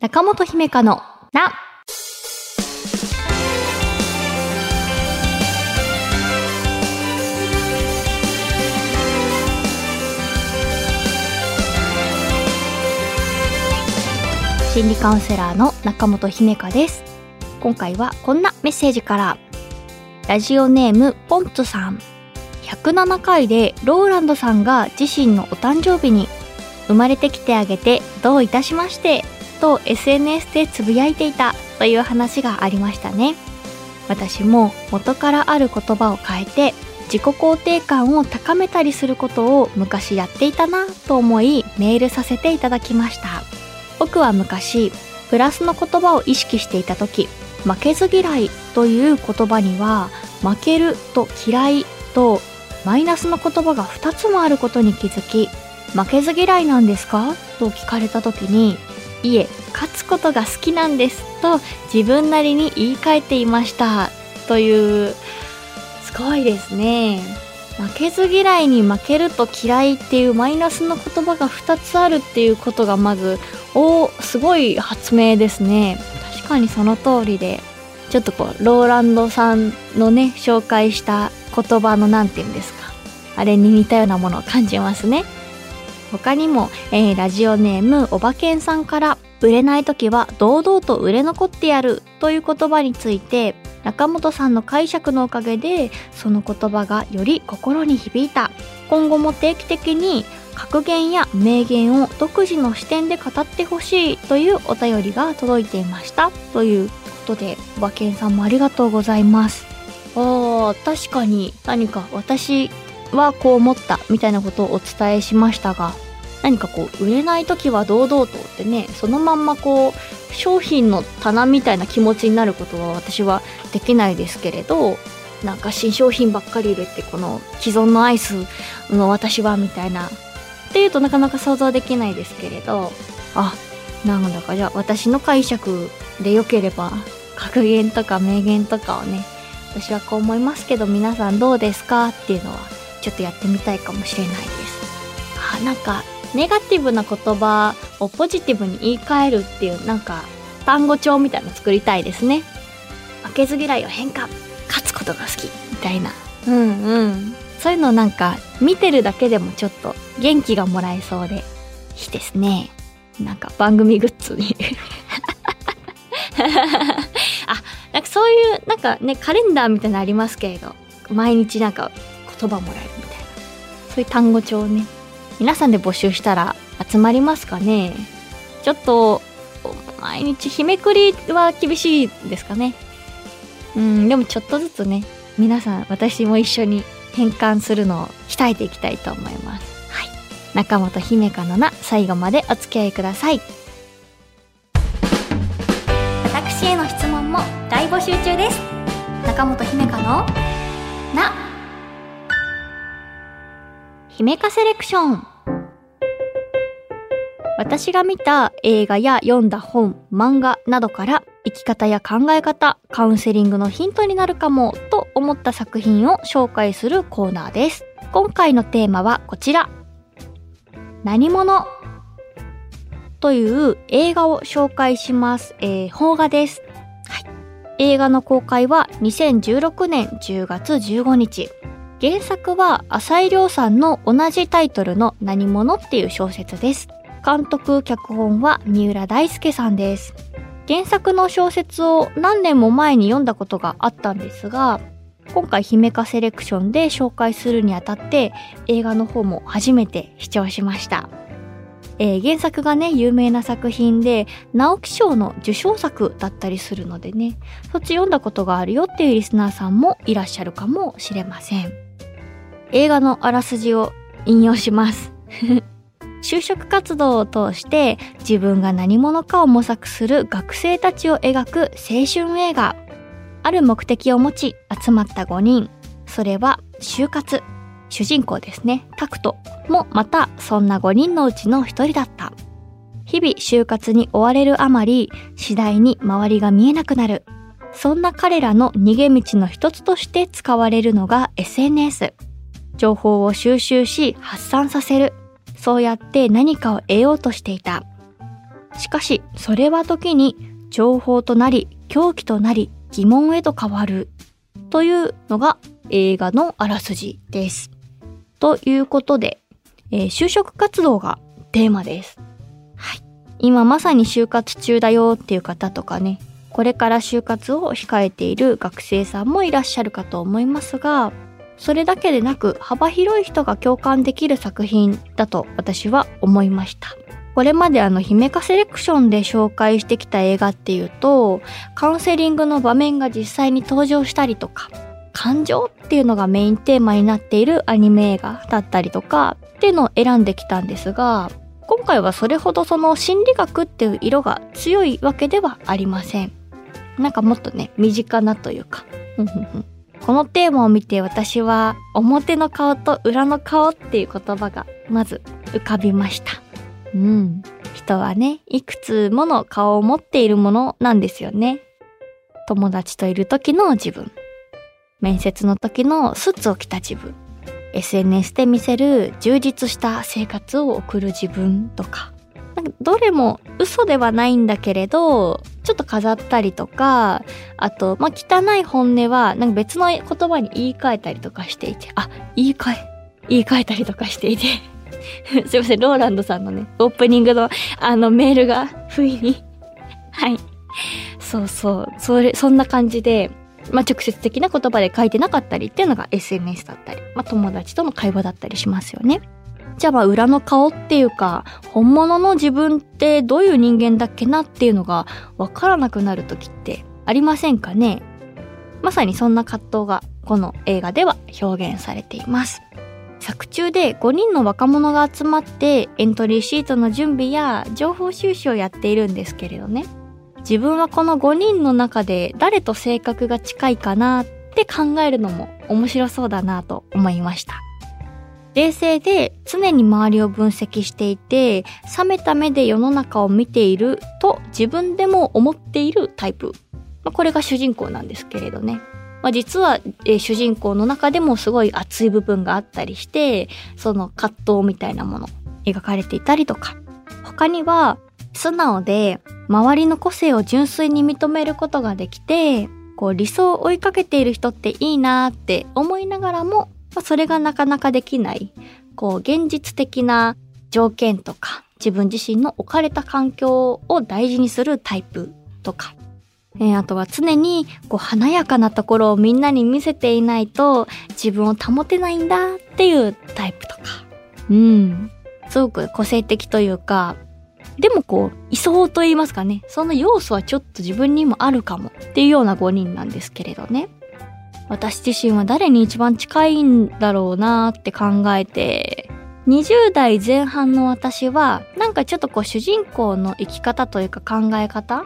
中本姫香のな。心理カウンセラーの中本姫香です。今回はこんなメッセージから。ラジオネームポンツさん。107回でローランドさんが自身のお誕生日に生まれてきてあげてどういたしましてと SNS でつぶやいていたという話がありましたね。私も元からある言葉を変えて自己肯定感を高めたりすることを昔やっていたなと思いメールさせていただきました。僕は昔プラスの言葉を意識していた時負けず嫌いという言葉には負けると嫌いとマイナスの言葉が2つもあることに気づき負けず嫌いなんですかと聞かれた時にいえ勝つことが好きなんですと自分なりに言い換えていましたというすごいですね。負けず嫌いに負けると嫌いっていうマイナスの言葉が2つあるっていうことがまずおすごい発明ですね。確かにその通りでちょっとこうローランドさんのね紹介した言葉の何て言うんですかあれに似たようなものを感じますね。他にも、えーラジオネームおばけんさんから売れない時は堂々と売れ残ってやるという言葉について中本さんの解釈のおかげでその言葉がより心に響いた。今後も定期的に格言や名言を独自の視点で語ってほしいというお便りが届いていました。ということでおばけんさんもありがとうございます。あー確かに何か私はこう思ったみたいなことをお伝えしましたが何かこう売れない時は堂々とってねそのまんまこう商品の棚みたいな気持ちになることは私はできないですけれどなんか新商品ばっかり入れてこの既存のアイスの私はみたいな。っていうとなかなか想像できないですけれどあなんだかじゃあ私の解釈でよければ格言とか名言とかをね私はこう思いますけど皆さんどうですか？っていうのはちょっとやってみたいかもしれないです。あなんかネガティブな言葉をポジティブに言い換えるっていうなんか単語帳みたいなの作りたいですね。負けず嫌いを変化勝つことが好きみたいな。うんうん。そういうのなんか見てるだけでもちょっと元気がもらえそうでいいですね。なんか番組グッズに。あなんかそういうなんかねカレンダーみたいなのありますけれど毎日なんか言葉もらえるみたいな。そういう単語帳をね。皆さんで募集したら集まりますかね。ちょっと毎日日めくりは厳しいですかね。うんでもちょっとずつね皆さん私も一緒に変換するのを鍛えていきたいと思います。はい。中本姫香のな最後までお付き合いください。私への質問も大募集中です。中本姫香の姫香セレクション私が見た映画や読んだ本、漫画などから生き方や考え方、カウンセリングのヒントになるかもと思った作品を紹介するコーナーです。今回のテーマはこちら。何者？という映画を紹介します。えー、邦画です。はい。映画の公開は2016年10月15日。原作は浅井亮さんの同じタイトルの何者っていう小説です。監督脚本は三浦大輔さんです。原作の小説を何年も前に読んだことがあったんですが、今回姫香セレクションで紹介するにあたって映画の方も初めて視聴しました。えー原作がね、有名な作品で、直木賞の受賞作だったりするのでね、そっち読んだことがあるよっていうリスナーさんもいらっしゃるかもしれません。映画のあらすじを引用します。就職活動を通して自分が何者かを模索する学生たちを描く青春映画。ある目的を持ち集まった5人。それは就活。主人公ですね、タクトもまたそんな5人のうちの1人だった。日々就活に追われるあまり次第に周りが見えなくなる。そんな彼らの逃げ道の一つとして使われるのが SNS。情報を収集し発散させる。そうやって何かを得ようとしていた。しかし、それは時に情報となり、狂気となり、疑問へと変わる。というのが映画のあらすじです。ということで、えー、就職活動がテーマです。はい。今まさに就活中だよっていう方とかね、これから就活を控えている学生さんもいらっしゃるかと思いますが、それだけでなく幅広い人が共感できる作品だと私は思いました。これまであの姫化セレクションで紹介してきた映画っていうと、カウンセリングの場面が実際に登場したりとか、感情っていうのがメインテーマになっているアニメ映画だったりとかっていうのを選んできたんですが、今回はそれほどその心理学っていう色が強いわけではありません。なんかもっとね、身近なというか。このテーマを見て私は表の顔と裏の顔っていう言葉がまず浮かびました。うん。人はね、いくつもの顔を持っているものなんですよね。友達といる時の自分。面接の時のスーツを着た自分。SNS で見せる充実した生活を送る自分とか。なんかどれも嘘ではないんだけれど、ちょっと飾ったりとか、あと、まあ、汚い本音は、なんか別の言葉に言い換えたりとかしていて、あ、言い換え、言い換えたりとかしていて すいません、ローランドさんのね、オープニングのあのメールが不意に はい。そうそう、それ、そんな感じで、まあ、直接的な言葉で書いてなかったりっていうのが SNS だったり、まあ、友達との会話だったりしますよね。じゃあまあ裏の顔っていうか、本物の自分ってどういう人間だっけなっていうのがわからなくなる時ってありませんかね？まさにそんな葛藤がこの映画では表現されています。作中で5人の若者が集まってエントリーシートの準備や情報収集をやっているんですけれどね。自分はこの5人の中で誰と性格が近いかなって考えるのも面白そうだなと思いました。冷静で常に周りを分析していて、冷めた目で世の中を見ていると自分でも思っているタイプ。まあ、これが主人公なんですけれどね。まあ、実は、えー、主人公の中でもすごい熱い部分があったりして、その葛藤みたいなもの描かれていたりとか。他には、素直で周りの個性を純粋に認めることができて、こう理想を追いかけている人っていいなって思いながらもま、それがなかなかできない、こう、現実的な条件とか、自分自身の置かれた環境を大事にするタイプとか、え、あとは常にこう華やかなところをみんなに見せていないと自分を保てないんだっていうタイプとか。うん。すごく個性的というか、でもこう、いそうと言いますかね。その要素はちょっと自分にもあるかもっていうような5人なんですけれどね。私自身は誰に一番近いんだろうなって考えて、20代前半の私は、なんかちょっとこう主人公の生き方というか考え方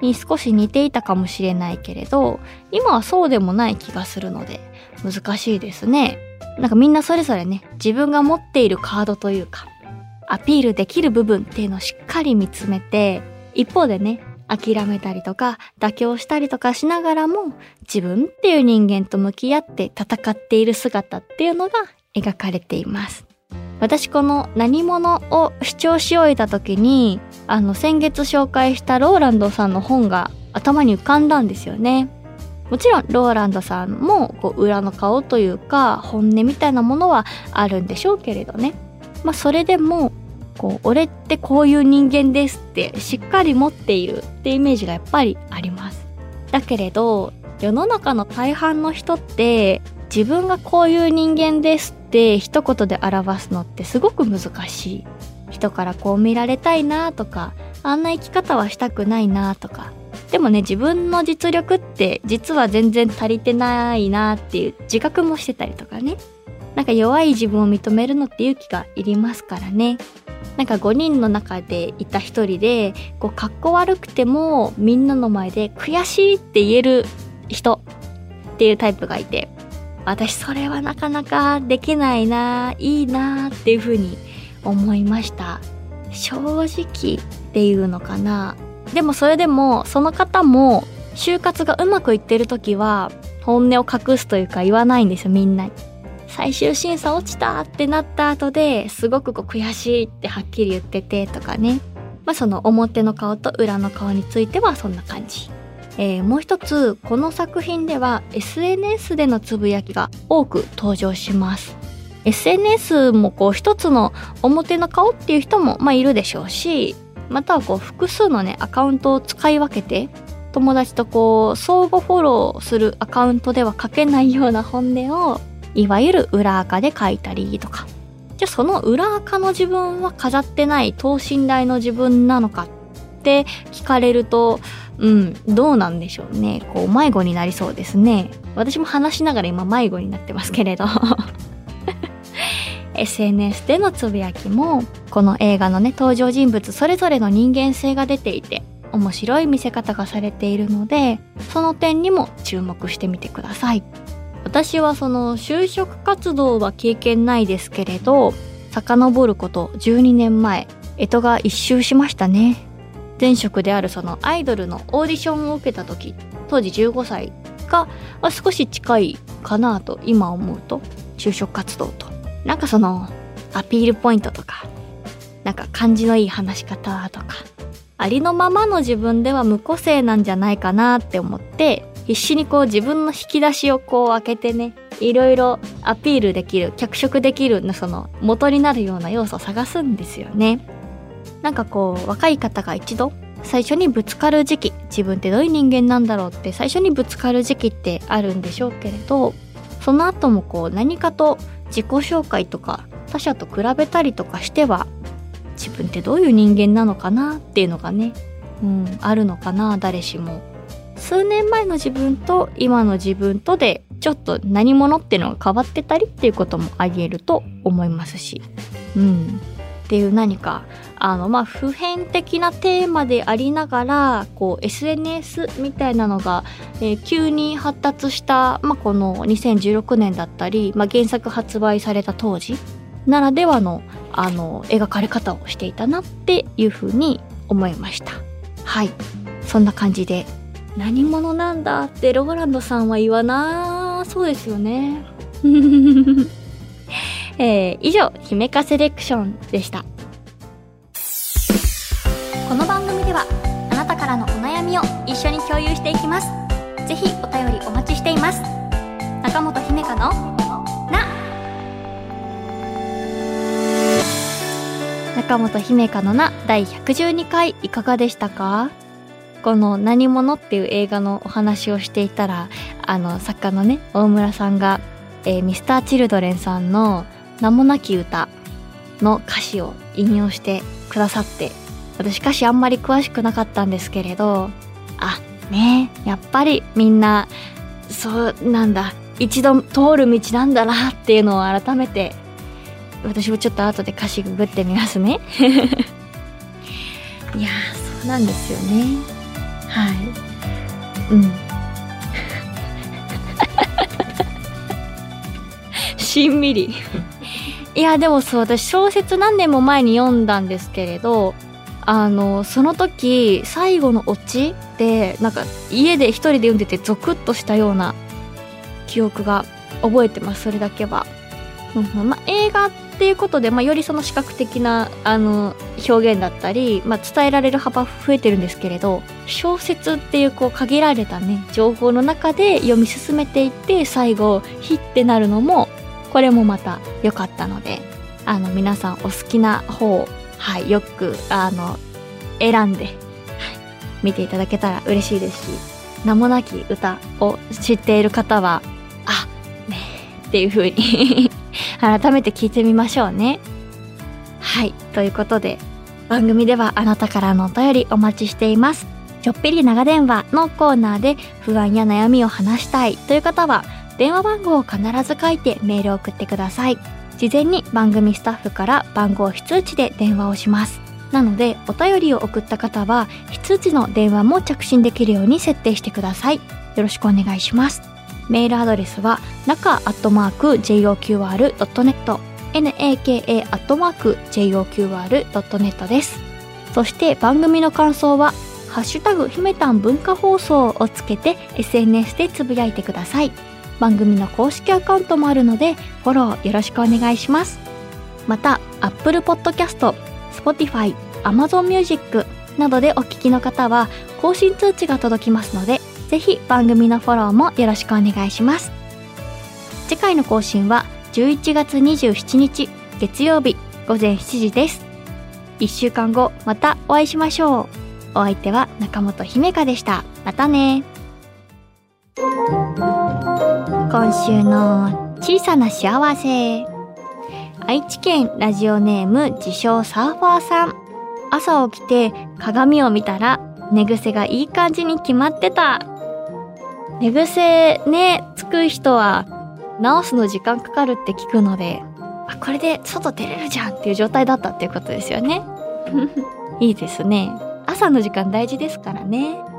に少し似ていたかもしれないけれど、今はそうでもない気がするので、難しいですね。なんかみんなそれぞれね、自分が持っているカードというか、アピールできる部分っていうのをしっかり見つめて、一方でね、諦めたりとか妥協したりとかしながらも自分っていう人間と向き合って戦っている姿っていうのが描かれています。私この何者を主張し終えた時にあの先月紹介したローランドさんの本が頭に浮かんだんですよね。もちろんローランドさんもこう裏の顔というか本音みたいなものはあるんでしょうけれどね。まあそれでもこう俺ってこういう人間ですってしっかり持っているってイメージがやっぱりあります。だけれど世の中の大半の人って自分がこういう人間ですって一言で表すのってすごく難しい。人からこう見られたいなとかあんな生き方はしたくないなとか。でもね自分の実力って実は全然足りてないなっていう自覚もしてたりとかね。なんか弱い自分を認めるのって勇気がいりますからね。なんか5人の中でいた一人で、こう、格好悪くてもみんなの前で悔しいって言える人っていうタイプがいて、私それはなかなかできないな、いいなっていうふうに思いました。正直っていうのかな。でもそれでも、その方も、就活がうまくいってる時は、本音を隠すというか言わないんですよ、みんなに。最終審査落ちたってなった後ですごくこう悔しいってはっきり言っててとかね。まあ、その表の顔と裏の顔についてはそんな感じ。えー、もう一つこの作品では SNS でのつぶやきが多く登場します SNS もこう一つの表の顔っていう人もまあいるでしょうしまたはこう複数のねアカウントを使い分けて友達とこう相互フォローするアカウントでは書けないような本音をいわゆる裏垢で書いたりとか。じゃあその裏垢の自分は飾ってない等身大の自分なのかって聞かれるとうんどうなんでしょうね。こう迷子になりそうですね。私も話しながら今迷子になってますけれど。SNS でのつぶやきもこの映画のね登場人物それぞれの人間性が出ていて面白い見せ方がされているのでその点にも注目してみてください。私はその就職活動は経験ないですけれど遡ること12年前干支が一周しましたね。前職であるそのアイドルのオーディションを受けた時当時15歳が少し近いかなと今思うと就職活動と。なんかそのアピールポイントとかなんか感じのいい話し方とかありのままの自分では無個性なんじゃないかなって思って必死にこう自分の引き出しをこう開けてねいろいろアピールできる脚色できるその元になるような要素を探すんですよねなんかこう若い方が一度最初にぶつかる時期自分ってどういう人間なんだろうって最初にぶつかる時期ってあるんでしょうけれどその後もこう何かと自己紹介とか他者と比べたりとかしては自分ってどういう人間なのかなっていうのがね、うん、あるのかな誰しも。数年前の自分と今の自分とでちょっと何者っていうのが変わってたりっていうこともありえると思いますし。うん。っていう何かあのまあ普遍的なテーマでありながらこう SNS みたいなのが、えー、急に発達した、まあ、この2016年だったり、まあ、原作発売された当時ならではのあの描かれ方をしていたなっていうふうに思いましたはいそんな感じで何者なんだってローランドさんは言わなそうですよね。えー、以上姫かセレクションでした。この番組ではあなたからのお悩みを一緒に共有していきます。ぜひお便りお待ちしています。中本姫香のな。中本姫香のな第112回いかがでしたか？この「何者」っていう映画のお話をしていたらあの作家のね大村さんが、えー、ミスターチルドレンさんの「名もなき歌」の歌詞を引用してくださって私歌詞あんまり詳しくなかったんですけれどあねやっぱりみんなそうなんだ一度通る道なんだなっていうのを改めて私もちょっと後で歌詞ググってみますね。いやそうなんですよね。はい。うん。しんみり。いやでもそう私小説何年も前に読んだんですけれどあのその時最後のオチでなんか家で一人で読んでてゾクッとしたような記憶が覚えてますそれだけは、うんまあ、映画っていうことで、まあ、よりその視覚的なあの表現だったり、まあ、伝えられる幅増えてるんですけれど小説っていうこう限られたね情報の中で読み進めていって最後ヒッてなるのもこれもまた良かったのであの皆さんお好きな方はい、よくあの選んで、はい、見ていただけたら嬉しいですし名もなき歌を知っている方はあねっていう風に改めて聞いてみましょうね。はい。ということで、番組ではあなたからのお便りお待ちしています。ちょっぴり長電話のコーナーで不安や悩みを話したいという方は、電話番号を必ず書いてメールを送ってください。事前に番組スタッフから番号非通知で電話をします。なので、お便りを送った方は、非通知の電話も着信できるように設定してください。よろしくお願いします。メールアドレスは中アットマーク JOQR.net naka アットマーク JOQR.net です。そして番組の感想はハッシュタグひめたん文化放送をつけて SNS でつぶやいてください。番組の公式アカウントもあるのでフォローよろしくお願いします。また Apple Podcast、Spotify、Amazon Music などでお聞きの方は更新通知が届きますのでぜひ番組のフォローもよろしくお願いします。次回の更新は11月27日月曜日午前7時です。1週間後またお会いしましょう。お相手は中本姫香でした。またね。今週の小さな幸せ。愛知県ラジオネーム自称サーファーさん。朝起きて鏡を見たら寝癖がいい感じに決まってた。寝癖ねつく人は直すの時間かかるって聞くのであこれで外出れるじゃんっていう状態だったっていうことですよね。いいですね。朝の時間大事ですからね